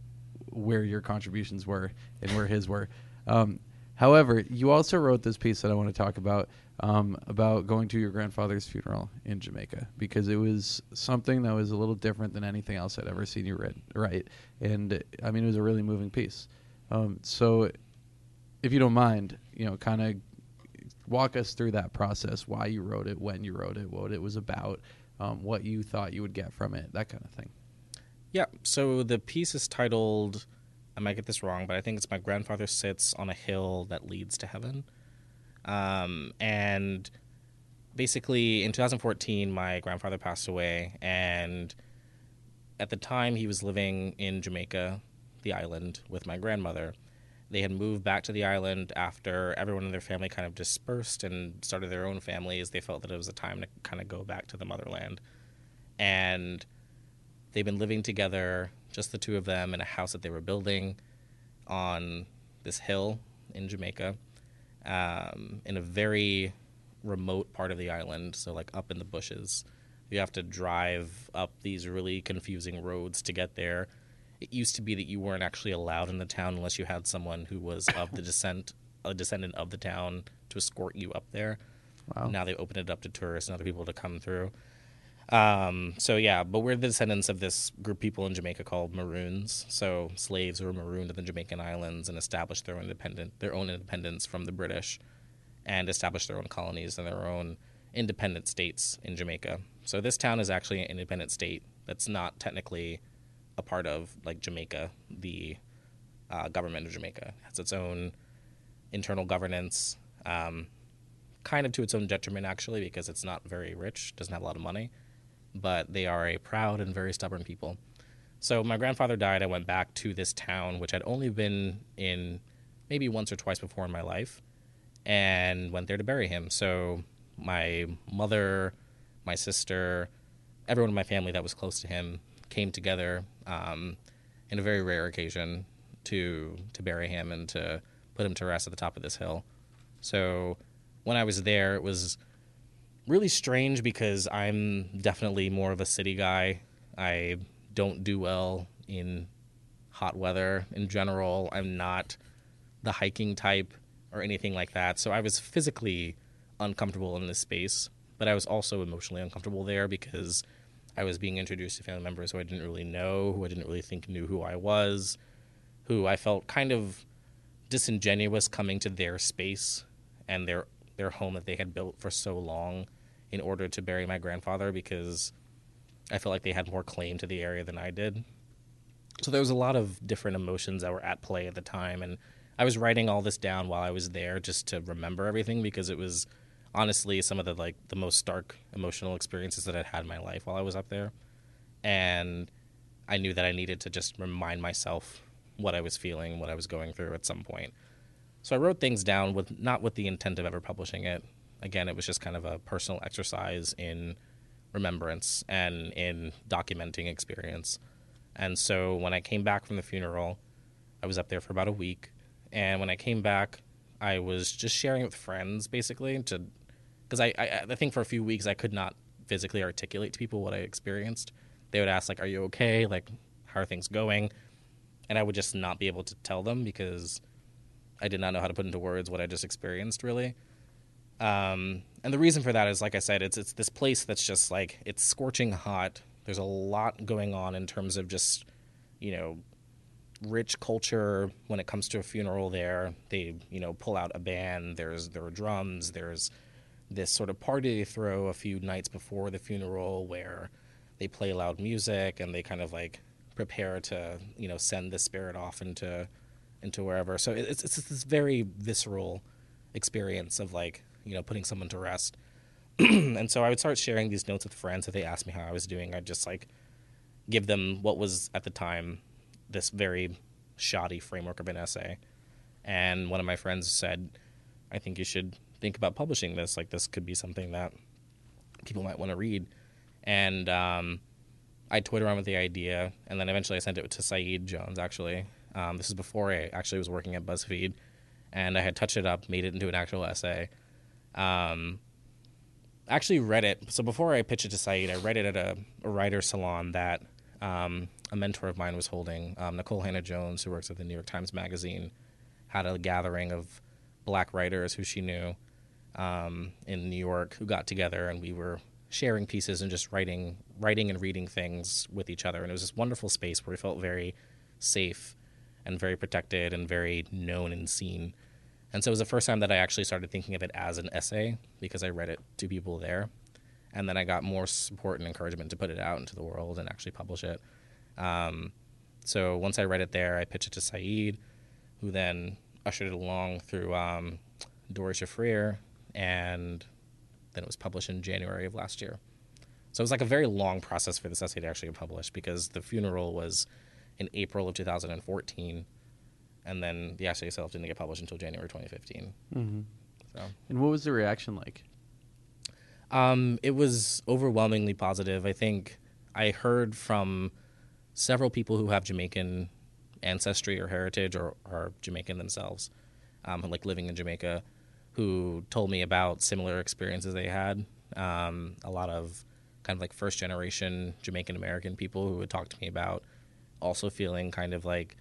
where your contributions were and where his were. Um, however, you also wrote this piece that I want to talk about um, about going to your grandfather's funeral in Jamaica because it was something that was a little different than anything else I'd ever seen you read, write, and I mean it was a really moving piece. Um, so, if you don't mind, you know, kind of walk us through that process why you wrote it when you wrote it what it was about um, what you thought you would get from it that kind of thing Yeah. So the piece is titled, I might get this wrong, but I think it's My Grandfather Sits on a Hill That Leads to Heaven. Um, and basically, in 2014, my grandfather passed away. And at the time, he was living in Jamaica, the island, with my grandmother. They had moved back to the island after everyone in their family kind of dispersed and started their own families. They felt that it was a time to kind of go back to the motherland. And they've been living together, just the two of them, in a house that they were building on this hill in Jamaica, um, in a very remote part of the island. So, like up in the bushes, you have to drive up these really confusing roads to get there. It used to be that you weren't actually allowed in the town unless you had someone who was of the descent, a descendant of the town, to escort you up there. Wow. Now they opened it up to tourists and other people to come through. Um, so yeah, but we're the descendants of this group of people in Jamaica called Maroons. So slaves who were marooned in the Jamaican islands and established their own independent their own independence from the British, and established their own colonies and their own independent states in Jamaica. So this town is actually an independent state that's not technically a part of like Jamaica, the uh, government of Jamaica. It has its own internal governance, um, kind of to its own detriment actually, because it's not very rich, doesn't have a lot of money, but they are a proud and very stubborn people. So my grandfather died. I went back to this town, which I'd only been in maybe once or twice before in my life, and went there to bury him. So my mother, my sister, everyone in my family that was close to him came together um, in a very rare occasion to to bury him and to put him to rest at the top of this hill. So when I was there, it was really strange because I'm definitely more of a city guy. I don't do well in hot weather in general. I'm not the hiking type or anything like that. So I was physically uncomfortable in this space, but I was also emotionally uncomfortable there because I was being introduced to family members who I didn't really know, who I didn't really think knew who I was, who I felt kind of disingenuous coming to their space and their their home that they had built for so long in order to bury my grandfather because I felt like they had more claim to the area than I did. So there was a lot of different emotions that were at play at the time and I was writing all this down while I was there just to remember everything because it was honestly some of the like the most stark emotional experiences that I'd had in my life while I was up there. And I knew that I needed to just remind myself what I was feeling, what I was going through at some point. So I wrote things down with not with the intent of ever publishing it. Again, it was just kind of a personal exercise in remembrance and in documenting experience. And so when I came back from the funeral, I was up there for about a week. And when I came back, I was just sharing with friends basically to because I, I I think for a few weeks I could not physically articulate to people what I experienced. They would ask like, "Are you okay? Like, how are things going?" And I would just not be able to tell them because I did not know how to put into words what I just experienced really. Um, and the reason for that is, like I said, it's it's this place that's just like it's scorching hot. There's a lot going on in terms of just, you know, rich culture when it comes to a funeral. There, they you know pull out a band. There's there are drums. There's this sort of party they throw a few nights before the funeral where they play loud music and they kind of like prepare to you know send the spirit off into into wherever. So it's it's this very visceral experience of like you know putting someone to rest. and so I would start sharing these notes with friends if they asked me how I was doing. I'd just like give them what was at the time this very shoddy framework of an essay. And one of my friends said, "I think you should think about publishing this. Like this could be something that people might want to read." And um, I toyed around with the idea, and then eventually I sent it to Saeed Jones. Actually, um, this is before I actually was working at BuzzFeed, and I had touched it up, made it into an actual essay. Um, actually read it. So before I pitched it to Saeed, I read it at a, a writer salon that um, a mentor of mine was holding. Um, Nikole Hannah-Jones, who works at the New York Times Magazine, had a gathering of black writers who she knew um, in New York who got together, and we were sharing pieces and just writing, writing and reading things with each other. And it was this wonderful space where we felt very safe and very protected and very known and seen. And so it was the first time that I actually started thinking of it as an essay because I read it to people there. And then I got more support and encouragement to put it out into the world and actually publish it. Um, so once I read it there, I pitched it to Saeed, who then ushered it along through um, Doree Shafrir, and then it was published in January of last year. So it was like a very long process for this essay to actually get published because the funeral was in April of 2014 and then the essay itself didn't get published until January 2015. Mm-hmm. So, And what was the reaction like? um, it was overwhelmingly positive. I think I heard from several people who have Jamaican ancestry or heritage or are Jamaican themselves, um, like living in Jamaica, who told me about similar experiences they had. Um, a lot of kind of like first generation Jamaican American people who would talk to me about also feeling kind of like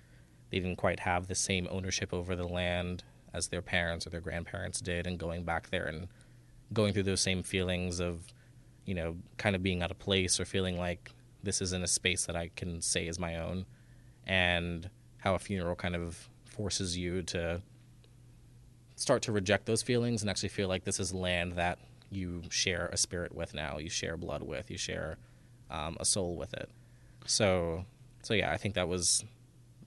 they didn't quite have the same ownership over the land as their parents or their grandparents did, and going back there and going through those same feelings of, you know, kind of being out of place or feeling like this isn't a space that I can say is my own, and how a funeral kind of forces you to start to reject those feelings and actually feel like this is land that you share a spirit with now, you share blood with, you share um, a soul with it. So, so yeah, I think that was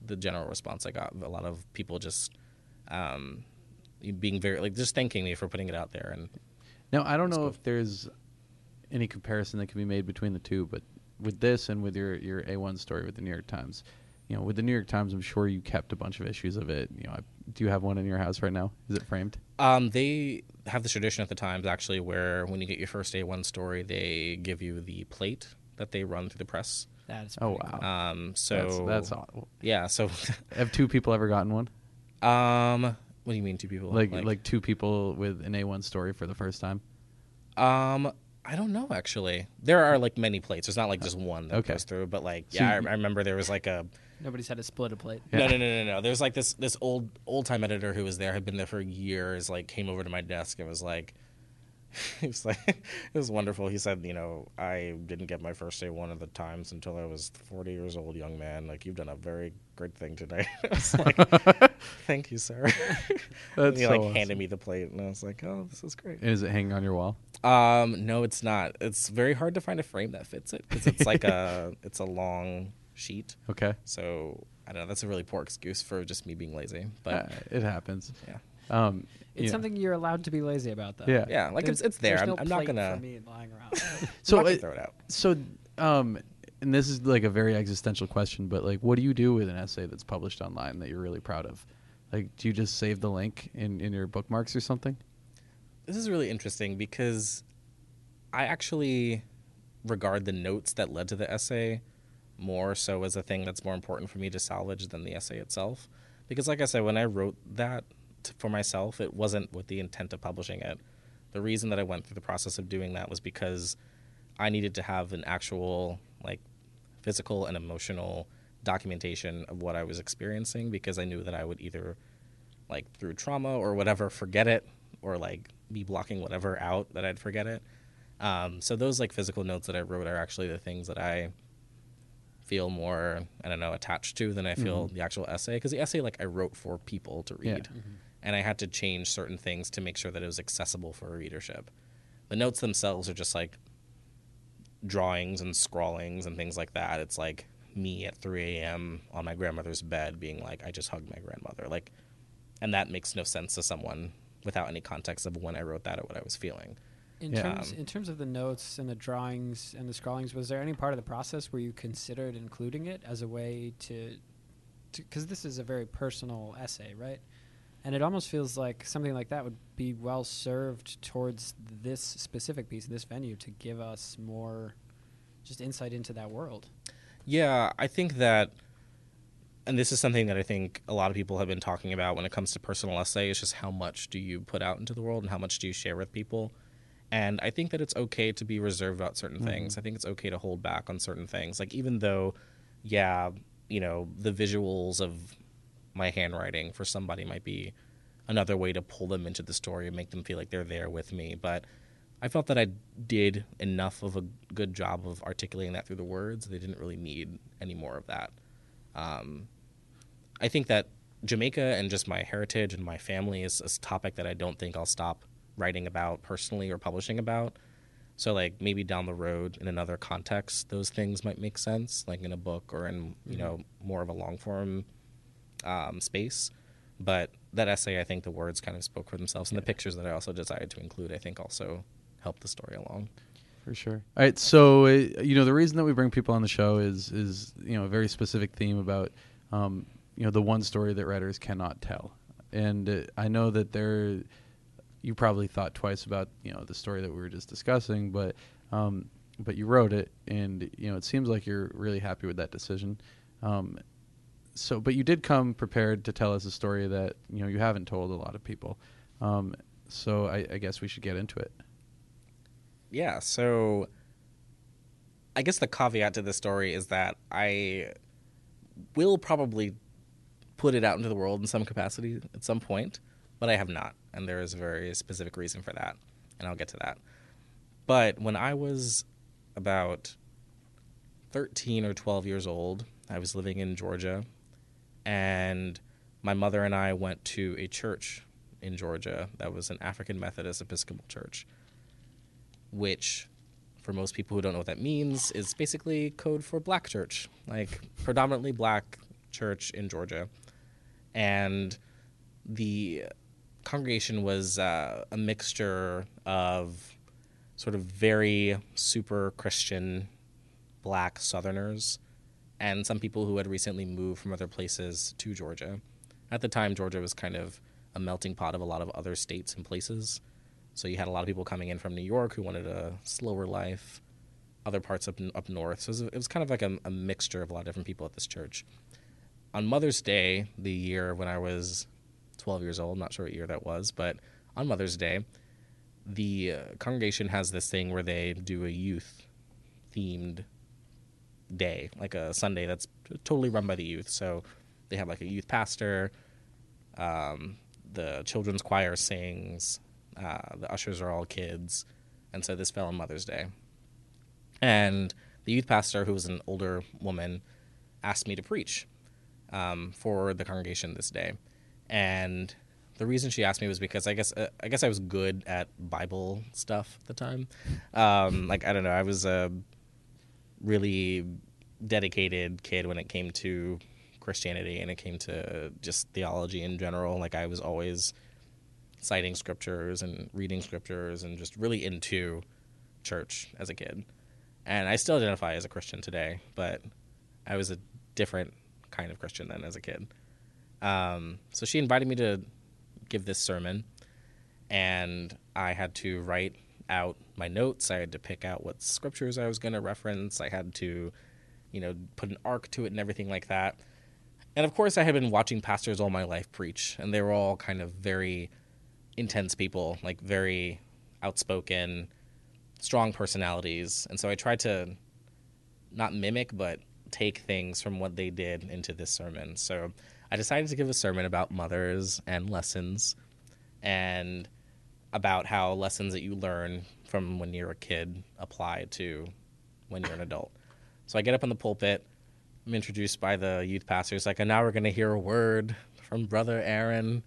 the general response I got. A lot of people just um, being very like just thanking me for putting it out there, and Now I don't know cool. if there's any comparison that can be made between the two, but with this and with your your A1 story with the New York Times, you know, with the New York Times, I'm sure you kept a bunch of issues of it. You know, I, do you have one in your house right now? Is it framed? Um, they have this tradition at the Times actually where when you get your first A1 story, they give you the plate that they run through the press. That's Oh wow, cool. Um, so that's that's awful. yeah. So, Have two people ever gotten one? um, what do you mean two people? Like like, two people with an A1 story for the first time? um, I don't know actually. There are like many plates. There's not like just one that Okay. goes through, but like So yeah, I, I remember there was like a Nobody's had to split a plate. Yeah. no no no no no. There's like this this old old time editor who was there had been there for years. Like came over to my desk and was like. He was like, it was wonderful. He said, you know, I didn't get my first day one of the times until I was 40 years old, young man. Like, you've done a very great thing today. I was like, thank you, sir. That's and he so like awesome. handed me the plate, and I was like, oh, this is great. And is it hanging on your wall? Um, no, it's not. It's very hard to find a frame that fits it because it's like a it's a long sheet. Okay, So I don't know. That's a really poor excuse for just me being lazy. But Uh, it happens. yeah, Um, It's you know, something you're allowed to be lazy about, though. Yeah. yeah, like There's- it's it's there. there's I'm, no I'm not gonna. for me lying around. So So I'm not gonna throw it out. So, um, and this is like a very existential question, but like, what do you do with an essay that's published online that you're really proud of? Like, do you just save the link in, in your bookmarks or something? This is really interesting because I actually regard the notes that led to the essay more so as a thing that's more important for me to salvage than the essay itself. Because, like I said, when I wrote that t- for myself, it wasn't with the intent of publishing it. The reason that I went through the process of doing that was because I needed to have an actual, like, physical and emotional documentation of what I was experiencing because I knew that I would either like through trauma or whatever forget it or like be blocking whatever out that I'd forget it. Um, so those like physical notes that I wrote are actually the things that I feel more I don't know attached to than I feel the actual essay because the essay like I wrote for people to Yeah. read and I had to change certain things to make sure that it was accessible for readership. The notes themselves are just like drawings and scrawlings and things like that. It's like me at 3 a.m. on my grandmother's bed being like, I just hugged my grandmother. Like, and that makes no sense to someone without any context of when I wrote that or what I was feeling. In Yeah. terms in terms of the notes and the drawings and the scrawlings, was there any part of the process where you considered including it as a way to, because this is a very personal essay, right? And it almost feels like something like that would be well served towards this specific piece, this venue, to give us more, just insight into that world. Yeah, I think that, and this is something that I think a lot of people have been talking about when it comes to personal essay, is just how much do you put out into the world and how much do you share with people. And I think that it's okay to be reserved about certain mm-hmm. things. I think it's okay to hold back on certain things. Like, even though, yeah, you know, the visuals of my handwriting for somebody might be another way to pull them into the story and make them feel like they're there with me. But I felt that I did enough of a good job of articulating that through the words. They didn't really need any more of that. Um, I think that Jamaica and just my heritage and my family is a topic that I don't think I'll stop writing about personally or publishing about. So like maybe down the road in another context, those things might make sense, like in a book or in you know more of a long form um, space. But that essay, I think the words kind of spoke for themselves, and the pictures that I also decided to include, I think also helped the story along. For sure. All right. So, uh, you know, the reason that we bring people on the show is is you know a very specific theme about um, you know the one story that writers cannot tell, and uh, I know that there you probably thought twice about you know the story that we were just discussing, but um, but you wrote it, and you know it seems like you're really happy with that decision. Um, so, but you did come prepared to tell us a story that you know you haven't told a lot of people. Um, so I, I guess we should get into it. Yeah, so I guess the caveat to this story is that I will probably put it out into the world in some capacity at some point, but I have not. And there is a very specific reason for that, and I'll get to that. But when I was about 13 or 12 years old, I was living in Georgia, and my mother and I went to a church in Georgia that was an African Methodist Episcopal church which, for most people who don't know what that means, is basically code for black church, like predominantly black church in Georgia. And the congregation was uh, a mixture of sort of very super Christian black Southerners and some people who had recently moved from other places to Georgia. At the time, Georgia was kind of a melting pot of a lot of other states and places. So you had a lot of people coming in from New York who wanted a slower life, other parts up up north. So it was, it was kind of like a, a mixture of a lot of different people at this church. On Mother's Day, the year when I was 12 years old, not sure what year that was, but on Mother's Day, the uh, congregation has this thing where they do a youth themed day, like a Sunday that's totally run by the youth. So they have like a youth pastor, um, the children's choir sings, uh, the ushers are all kids, and so this fell on Mother's Day. And the youth pastor, who was an older woman, asked me to preach um, for the congregation this day, and the reason she asked me was because I guess uh, I guess I was good at Bible stuff at the time. Um, like I don't know, I was a really dedicated kid when it came to Christianity and it came to just theology in general. Like I was always citing scriptures and reading scriptures and just really into church as a kid. And I still identify as a Christian today, but I was a different kind of Christian then as a kid. Um, so she invited me to give this sermon, and I had to write out my notes. I had to pick out what scriptures I was going to reference. I had to, you know, put an arc to it and everything like that. And of course, I had been watching pastors all my life preach, and they were all kind of very intense people, like very outspoken, strong personalities. And so I tried to not mimic, but take things from what they did into this sermon. So I decided to give a sermon about mothers and lessons and about how lessons that you learn from when you're a kid apply to when you're an adult. So I get up on the pulpit. I'm introduced by the youth pastors, like, and now we're going to hear a word from Brother Aaron,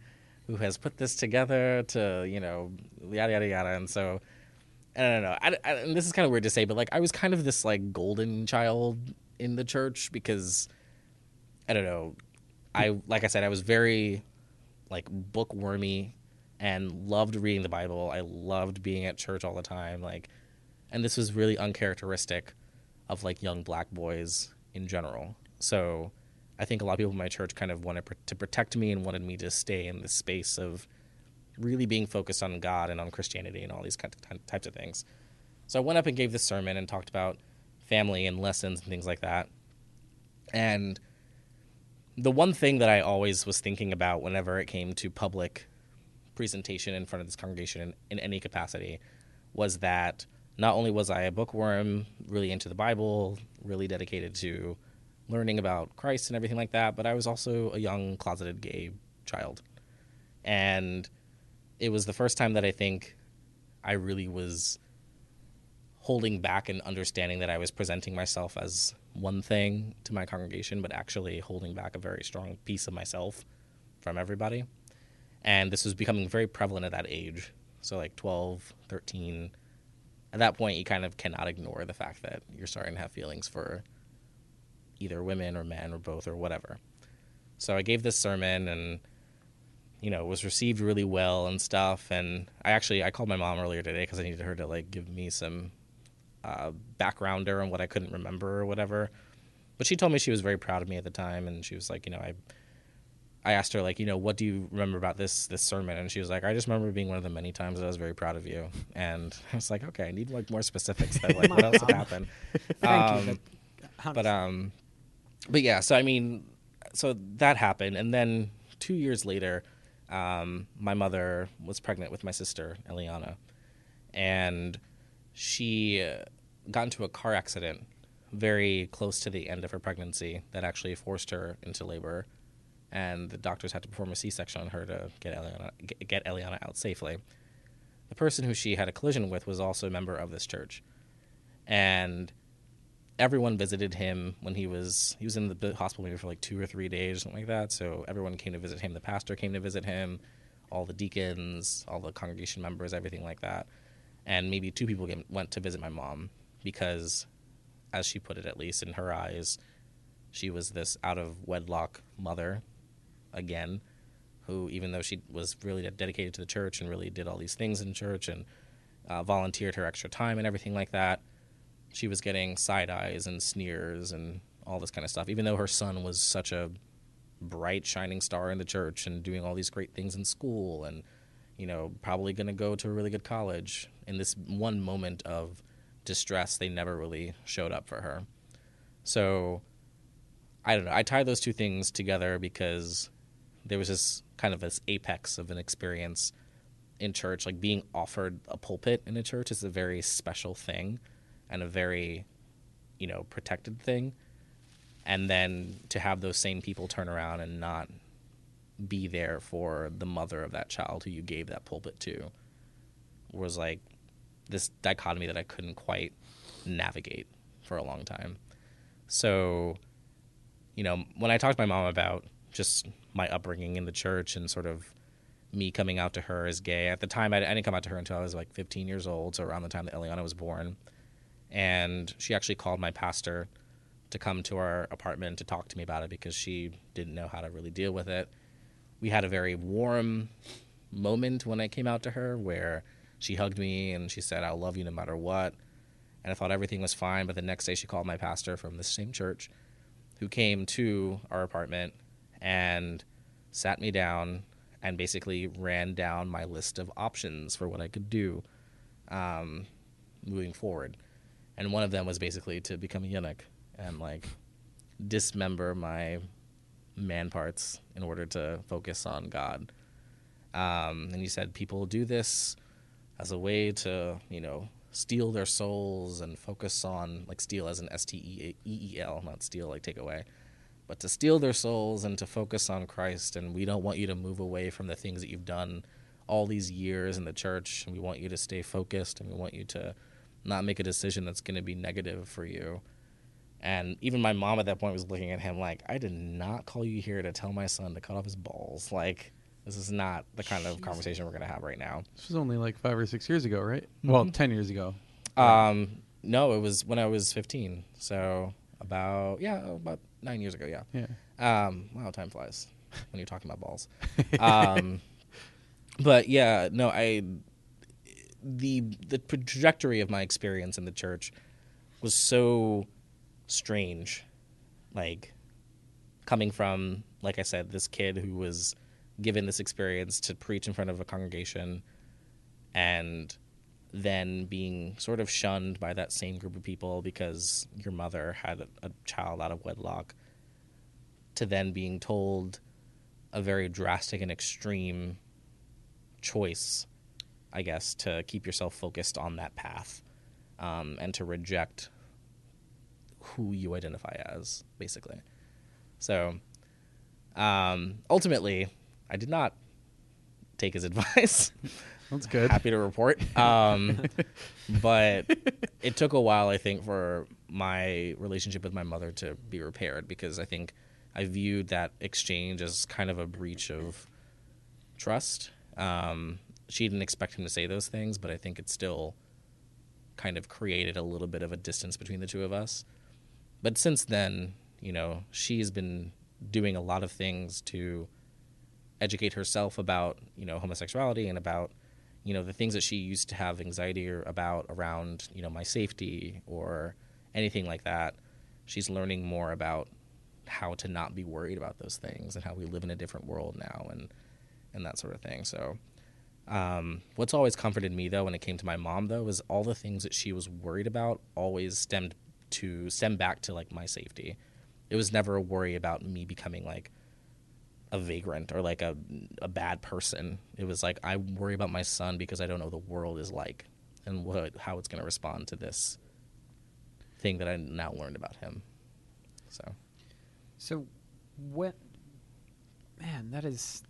who has put this together to, you know, yada, yada, yada. And so, I don't know. I, I, and this is kind of weird to say, but like, I was kind of this like golden child in the church because, I don't know, I like I said, I was very like bookwormy and loved reading the Bible. I loved being at church all the time. Like, and this was really uncharacteristic of like young black boys in general. So, I think a lot of people in my church kind of wanted to protect me and wanted me to stay in this space of really being focused on God and on Christianity and all these types of things. So I went up and gave this sermon and talked about family and lessons and things like that. And the one thing that I always was thinking about whenever it came to public presentation in front of this congregation in, in any capacity was that not only was I a bookworm, really into the Bible, really dedicated to learning about Christ and everything like that, but I was also a young closeted gay child. And it was the first time that I think I really was holding back and understanding that I was presenting myself as one thing to my congregation, but actually holding back a very strong piece of myself from everybody. And this was becoming very prevalent at that age. So, like 12, 13. At that point, you kind of cannot ignore the fact that you're starting to have feelings for either women or men or both or whatever. So, I gave this sermon and you know it was received really well and stuff and i actually i called my mom earlier today because i needed her to like give me some uh, backgrounder on what I couldn't remember or whatever. But she told me she was very proud of me at the time, and she was like, you know, I. I asked her like, you know, what do you remember about this this sermon? And she was like, I just remember being one of the many times that I was very proud of you. And I was like, okay, I need like more specifics. That, like, what else had happened? Thank um, you. But, but um, but yeah. So I mean, so that happened, and then two years later, um, my mother was pregnant with my sister Eliana, and she uh, got into a car accident very close to the end of her pregnancy that actually forced her into labor, and the doctors had to perform a C-section on her to get Eliana, get Eliana out safely. The person who she had a collision with was also a member of this church, and everyone visited him when he was he was in the hospital maybe for like two or three days, something like that. So everyone came to visit him. The pastor came to visit him, all the deacons, all the congregation members, everything like that and maybe two people came, went to visit my mom because, as she put it, at least in her eyes, she was this out of wedlock mother again who even though she was really dedicated to the church and really did all these things in church and uh, volunteered her extra time and everything like that she was getting side eyes and sneers and all this kind of stuff even though her son was such a bright shining star in the church and doing all these great things in school and you know probably going to go to a really good college in this one moment of distress they never really showed up for her so I don't know. I tie those two things together because there was this kind of this apex of an experience in church. Like being offered a pulpit in a church is a very special thing and a very, you know, protected thing. And then to have those same people turn around and not be there for the mother of that child who you gave that pulpit to was like this dichotomy that I couldn't quite navigate for a long time. So you know, when I talked to my mom about just my upbringing in the church and sort of me coming out to her as gay, at the time I, didn't come out to her until I was like 15 years old, so around the time that Eliana was born. And she actually called my pastor to come to our apartment to talk to me about it because she didn't know how to really deal with it. We had a very warm moment when I came out to her where she hugged me and she said, I'll love you no matter what. And I thought everything was fine. But the next day she called my pastor from the same church who came to our apartment and sat me down and basically ran down my list of options for what I could do um, moving forward. And one of them was basically to become a eunuch and like dismember my man parts in order to focus on God. Um, and he said people do this as a way to, you know, steel their souls and focus on like steel as an S T E E L, not steal like take away, but to steel their souls and to focus on Christ. And we don't want you to move away from the things that you've done all these years in the church. And we want you to stay focused and we want you to not make a decision that's going to be negative for you. And even my mom at that point was looking at him like, I did not call you here to tell my son to cut off his balls. Like, this is not the kind of conversation we're going to have right now. This was only like five or six years ago, right? Well, ten years ago. Um, no, it was when I was 15. So about yeah, about nine years ago. Yeah. Yeah. Um, wow, time flies when you're talking about balls. Um, but yeah, no, I the the trajectory of my experience in the church was so strange, like coming from like I said, this kid who was given this experience to preach in front of a congregation and then being sort of shunned by that same group of people because your mother had a, a child out of wedlock to then being told a very drastic and extreme choice i guess to keep yourself focused on that path um, and to reject who you identify as basically so um, ultimately I did not take his advice. That's good. Happy to report. Um, but it took a while, I think, for my relationship with my mother to be repaired because I think I viewed that exchange as kind of a breach of trust. Um, she didn't expect him to say those things, but I think it still kind of created a little bit of a distance between the two of us. But since then, you know, she's been doing a lot of things to educate herself about you know homosexuality and about you know the things that she used to have anxiety about around you know my safety or anything like that she's learning more about how to not be worried about those things and how we live in a different world now and and that sort of thing. So um, what's always comforted me though when it came to my mom though is all the things that she was worried about always stemmed to stem back to like my safety. It was never a worry about me becoming like a vagrant or like a a bad person. It was like I worry about my son because I don't know what the world is like and what how it's going to respond to this thing that I now learned about him. So, So, what? Man, that is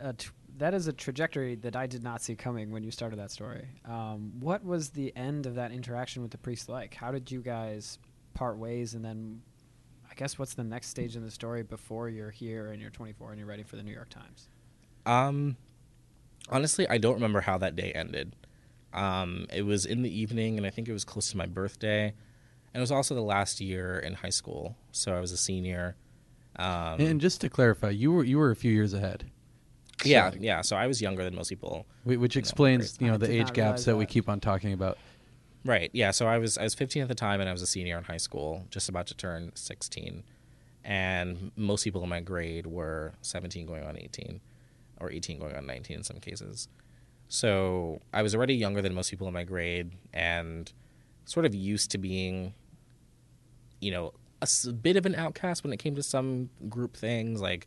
a tr- that is a trajectory that I did not see coming when you started that story. Um, what was the end of that interaction with the priest like? How did you guys part ways, and then I guess what's the next stage in the story before you're here and you're 24 and you're ready for the New York Times? um honestly, I don't remember how that day ended. Um, it was in the evening, and I think it was close to my birthday, and it was also the last year in high school, so I was a senior. Um, and just to clarify, you were you were a few years ahead. yeah, So- yeah. So I was younger than most people. Whi- which No, explains great. you know the age gaps realize that we keep on talking about. Right. Yeah. So I was I was 15 at the time, and I was a senior in high school, just about to turn 16, and most people in my grade were 17 going on 18, or 18 going on 19 in some cases. So I was already younger than most people in my grade, and sort of used to being, you know, a bit of an outcast when it came to some group things, like.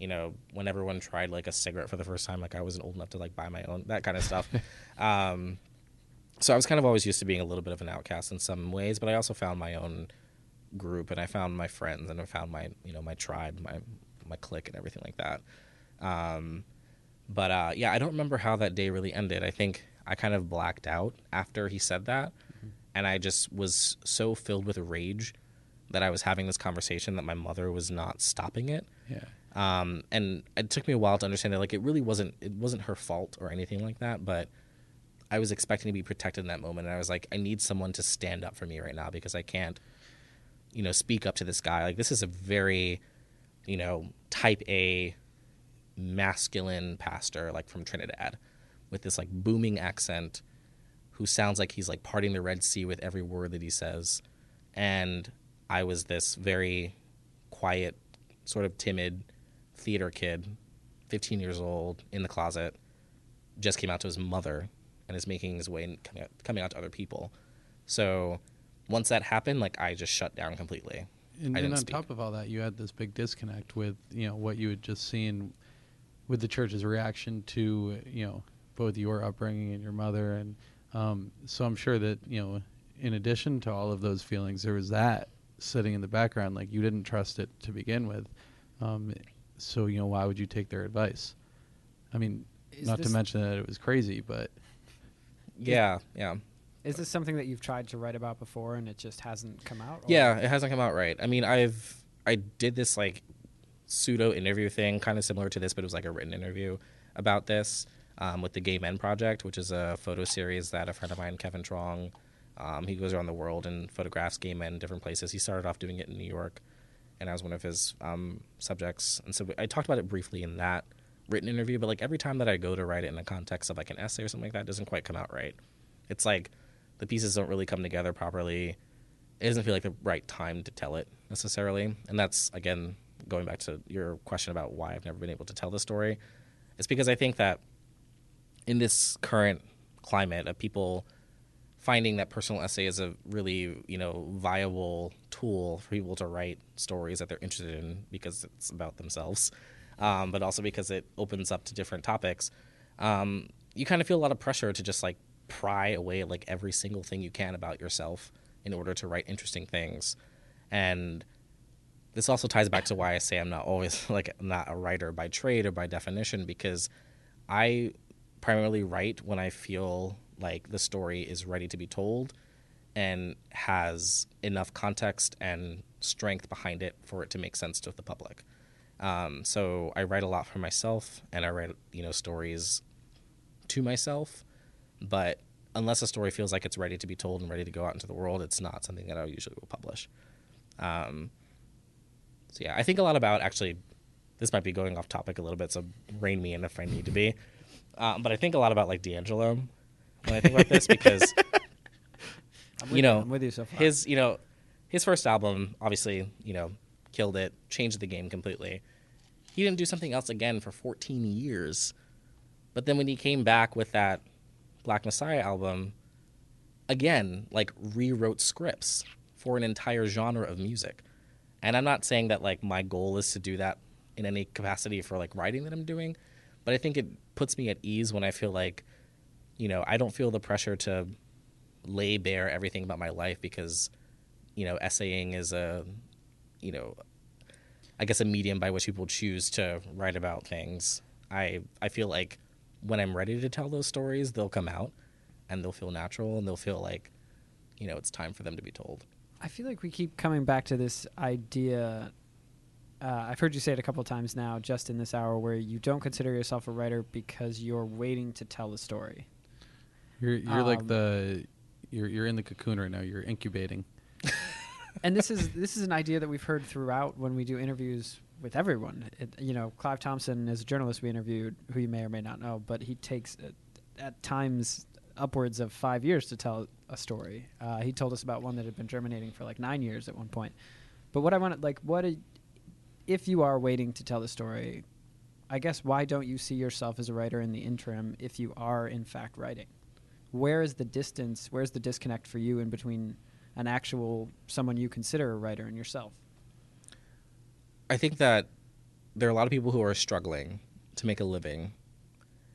You know, when everyone tried like a cigarette for the first time, like I wasn't old enough to like buy my own, that kind of stuff. um, so I was kind of always used to being a little bit of an outcast in some ways, but I also found my own group and I found my friends and I found my you know my tribe, my my clique and everything like that. Um, but uh, yeah, I don't remember how that day really ended. I think I kind of blacked out after he said that, and I just was so filled with rage that I was having this conversation that my mother was not stopping it Yeah. um, and it took me a while to understand that like it really wasn't it wasn't her fault or anything like that but i was expecting to be protected in that moment and i was like i need someone to stand up for me right now because i can't you know speak up to this guy. Like this is a very you know type a masculine pastor like from trinidad with this like booming accent who sounds like he's like parting the red sea with every word that he says. And i was this very quiet sort of timid theater kid 15 years old in the closet just came out to his mother and is making his way and coming out, coming out to other people so once that happened like i just shut down completely And, I and on speak. top of all that, you had this big disconnect with you know what you had just seen with the church's reaction to you know both your upbringing and your mother, and um, so I'm sure that you know in addition to all of those feelings, there was that sitting in the background, like you didn't trust it to begin with. Um, so you know why would you take their advice? I mean, Is not to mention that it was crazy, but yeah yeah Is this something that you've tried to write about before and it just hasn't come out? or- Yeah, it hasn't come out right. I mean, I've I did this like pseudo interview thing, kind of similar to this, but it was like a written interview about this um, with the Gay Men Project, which is a photo series that a friend of mine, Kevin Truong, um, he goes around the world and photographs gay men in different places. He started off doing it in New York, and I was one of his um, subjects. And so I talked about it briefly in that written interview, but like every time that I go to write it in the context of like an essay or something like that, doesn't quite come out right. It's like the pieces don't really come together properly it doesn't feel like the right time to tell it necessarily. And that's again going back to your question about why I've never been able to tell the story. It's because I think that in this current climate of people finding that personal essay is a really you know viable tool for people to write stories that they're interested in because it's about themselves, um, but also because it opens up to different topics. Um, you kind of feel a lot of pressure to just like pry away like every single thing you can about yourself in order to write interesting things, and this also ties back to why I say I'm not always like not a writer by trade or by definition because I primarily write when I feel like the story is ready to be told and has enough context and strength behind it for it to make sense to the public. Um, so I write a lot for myself and I write you know stories to myself, but unless a story feels like it's ready to be told and ready to go out into the world, it's not something that I usually will publish. Um, so yeah, I think a lot about actually. This might be going off topic a little bit, so rein me in if I need to be. Um, but I think a lot about like D'Angelo when I think about this because I'm with you know I'm with you so far. his you know his first album obviously you know killed it, changed the game completely. He didn't do something else again for 14 years, but then when he came back with that Black Messiah album, again like rewrote scripts for an entire genre of music. And I'm not saying that like my goal is to do that in any capacity for like writing that I'm doing, but I think it puts me at ease when I feel like, you know, I don't feel the pressure to lay bare everything about my life because, you know, essaying is a, you know, I guess a medium by which people choose to write about things. I I feel like when I'm ready to tell those stories, they'll come out and they'll feel natural and they'll feel like, you know, it's time for them to be told. I feel like we keep coming back to this idea. Uh, I've heard you say it a couple times now, just in this hour, where you don't consider yourself a writer because you're waiting to tell the story. You're you're like Um, the you're you're in the cocoon right now. You're incubating. and this is this is an idea that we've heard throughout when we do interviews with everyone. It, you know, Clive Thompson is a journalist we interviewed, who you may or may not know, but he takes uh, at times upwards of five years to tell a story. Uh, he told us about one that had been germinating for like nine years at one point. But what I want, like, what a, if you are waiting to tell the story, I guess why don't you see yourself as a writer in the interim if you are in fact writing? Where is the distance? Where's the disconnect for you in between an actual someone you consider a writer and yourself? I think that there are a lot of people who are struggling to make a living,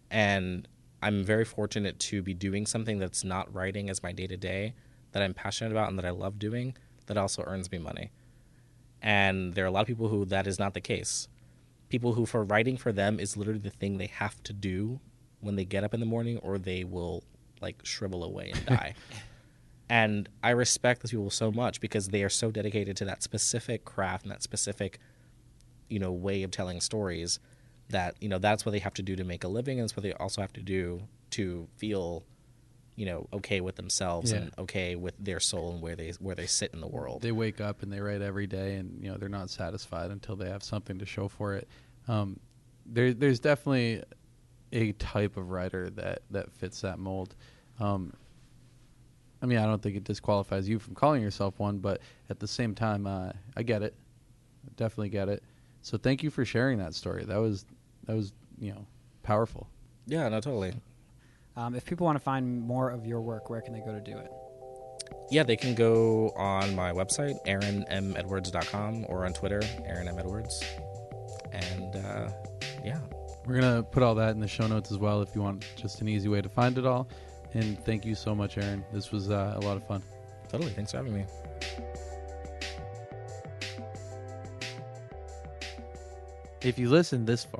and I'm very fortunate to be doing something that's not writing as my day to day, that I'm passionate about and that I love doing, that also earns me money. And there are a lot of people who that is not the case. People who, for writing for them, is literally the thing they have to do when they get up in the morning, or they will like shrivel away and die. And I respect those people so much because they are so dedicated to that specific craft and that specific you know way of telling stories that you know that's what they have to do to make a living and that's what they also have to do to feel you know okay with themselves Yeah. and okay with their soul and where they where they sit in the world They wake up and they write every day, and you know they're not satisfied until they have something to show for it. Um, there, there's definitely a type of writer that that fits that mold. Um, I mean, I don't think it disqualifies you from calling yourself one, but at the same time, uh, I get it. Definitely get it. So thank you for sharing that story. That was that was you know powerful. yeah no totally Um, if people want to find more of your work, where can they go to do it? yeah they can go on my website aaronmedwards.com or on twitter aaron m edwards and uh, yeah We're gonna put all that in the show notes as well if you want just an easy way to find it all. And thank you so much, Aaron. This was uh, a lot of fun. totally thanks for having me If you listened this far,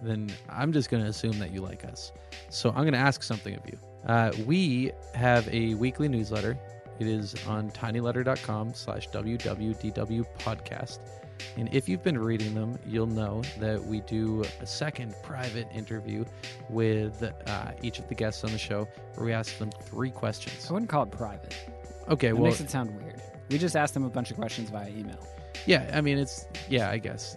then I'm just going to assume that you like us. So I'm going to ask something of you. Uh, we have a weekly newsletter. It is on tinyletter.com slash wwdw podcast. And if you've been reading them, you'll know that we do a second private interview with uh, each of the guests on the show where we ask them three questions. I wouldn't call it private. Okay, It well, makes it sound weird. We just asked them a bunch of questions via email. yeah, I mean, it's, yeah, I guess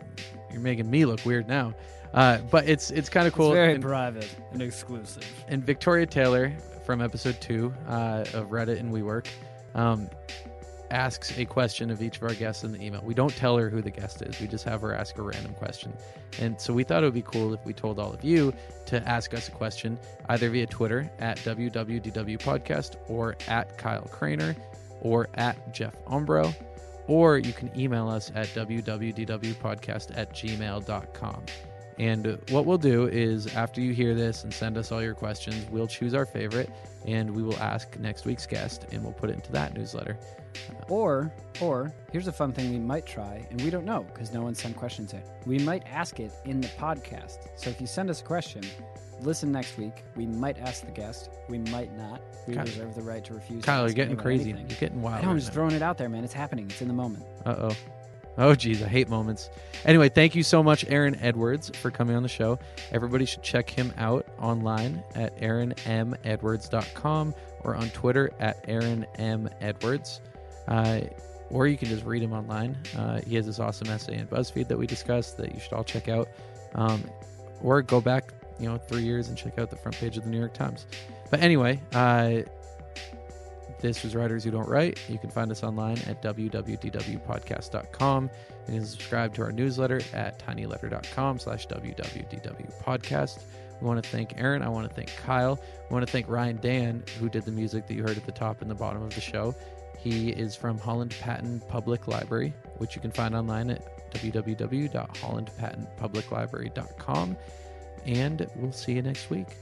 you're making me look weird now. Uh, but it's it's kind of cool. It's very And- private and exclusive. and Victoria Taylor from episode two uh, of Reddit and WeWork um, asks a question of each of our guests in the email. We don't tell her who the guest is. We just have her ask a random question. And so we thought it would be cool if we told all of you to ask us a question either via Twitter at WWDW Podcast or at Kyle Craner or at Jeff Umbro. Or you can email us at wwdwpodcast at gmail.com. And what we'll do is, after you hear this and send us all your questions, we'll choose our favorite and we will ask next week's guest and we'll put it into that newsletter. Or, or here's a fun thing we might try, and we don't know because no one sent questions in. We might ask it in the podcast. So if you send us a question, listen next week. We might ask the guest. We might not. We Kyle- reserve the right to refuse. to Kyle, you're getting crazy. anything. You're getting wild. know, I'm right just now. throwing it out there, man. It's happening. It's in the moment. Uh oh. Oh, geez, I hate moments. Anyway, thank you so much, Aaron Edwards, for coming on the show. Everybody should check him out online at aaronmedwards.com or on Twitter at aaronmedwards. Uh, or you can just read him online. Uh, he has this awesome essay in BuzzFeed that we discussed that you should all check out. Um, or go back, you know, three years and check out the front page of the New York Times. But anyway, uh, this was Writers Who Don't Write. You can find us online at www.dwpodcast.com. You can subscribe to our newsletter at tinyletter.com slash www.podcast. We want to thank Aaron. I want to thank Kyle. We want to thank Ryan Dan, who did the music that you heard at the top and the bottom of the show. He is from Holland Patent Public Library, which you can find online at www.hollandpatentpubliclibrary.com. And we'll see you next week.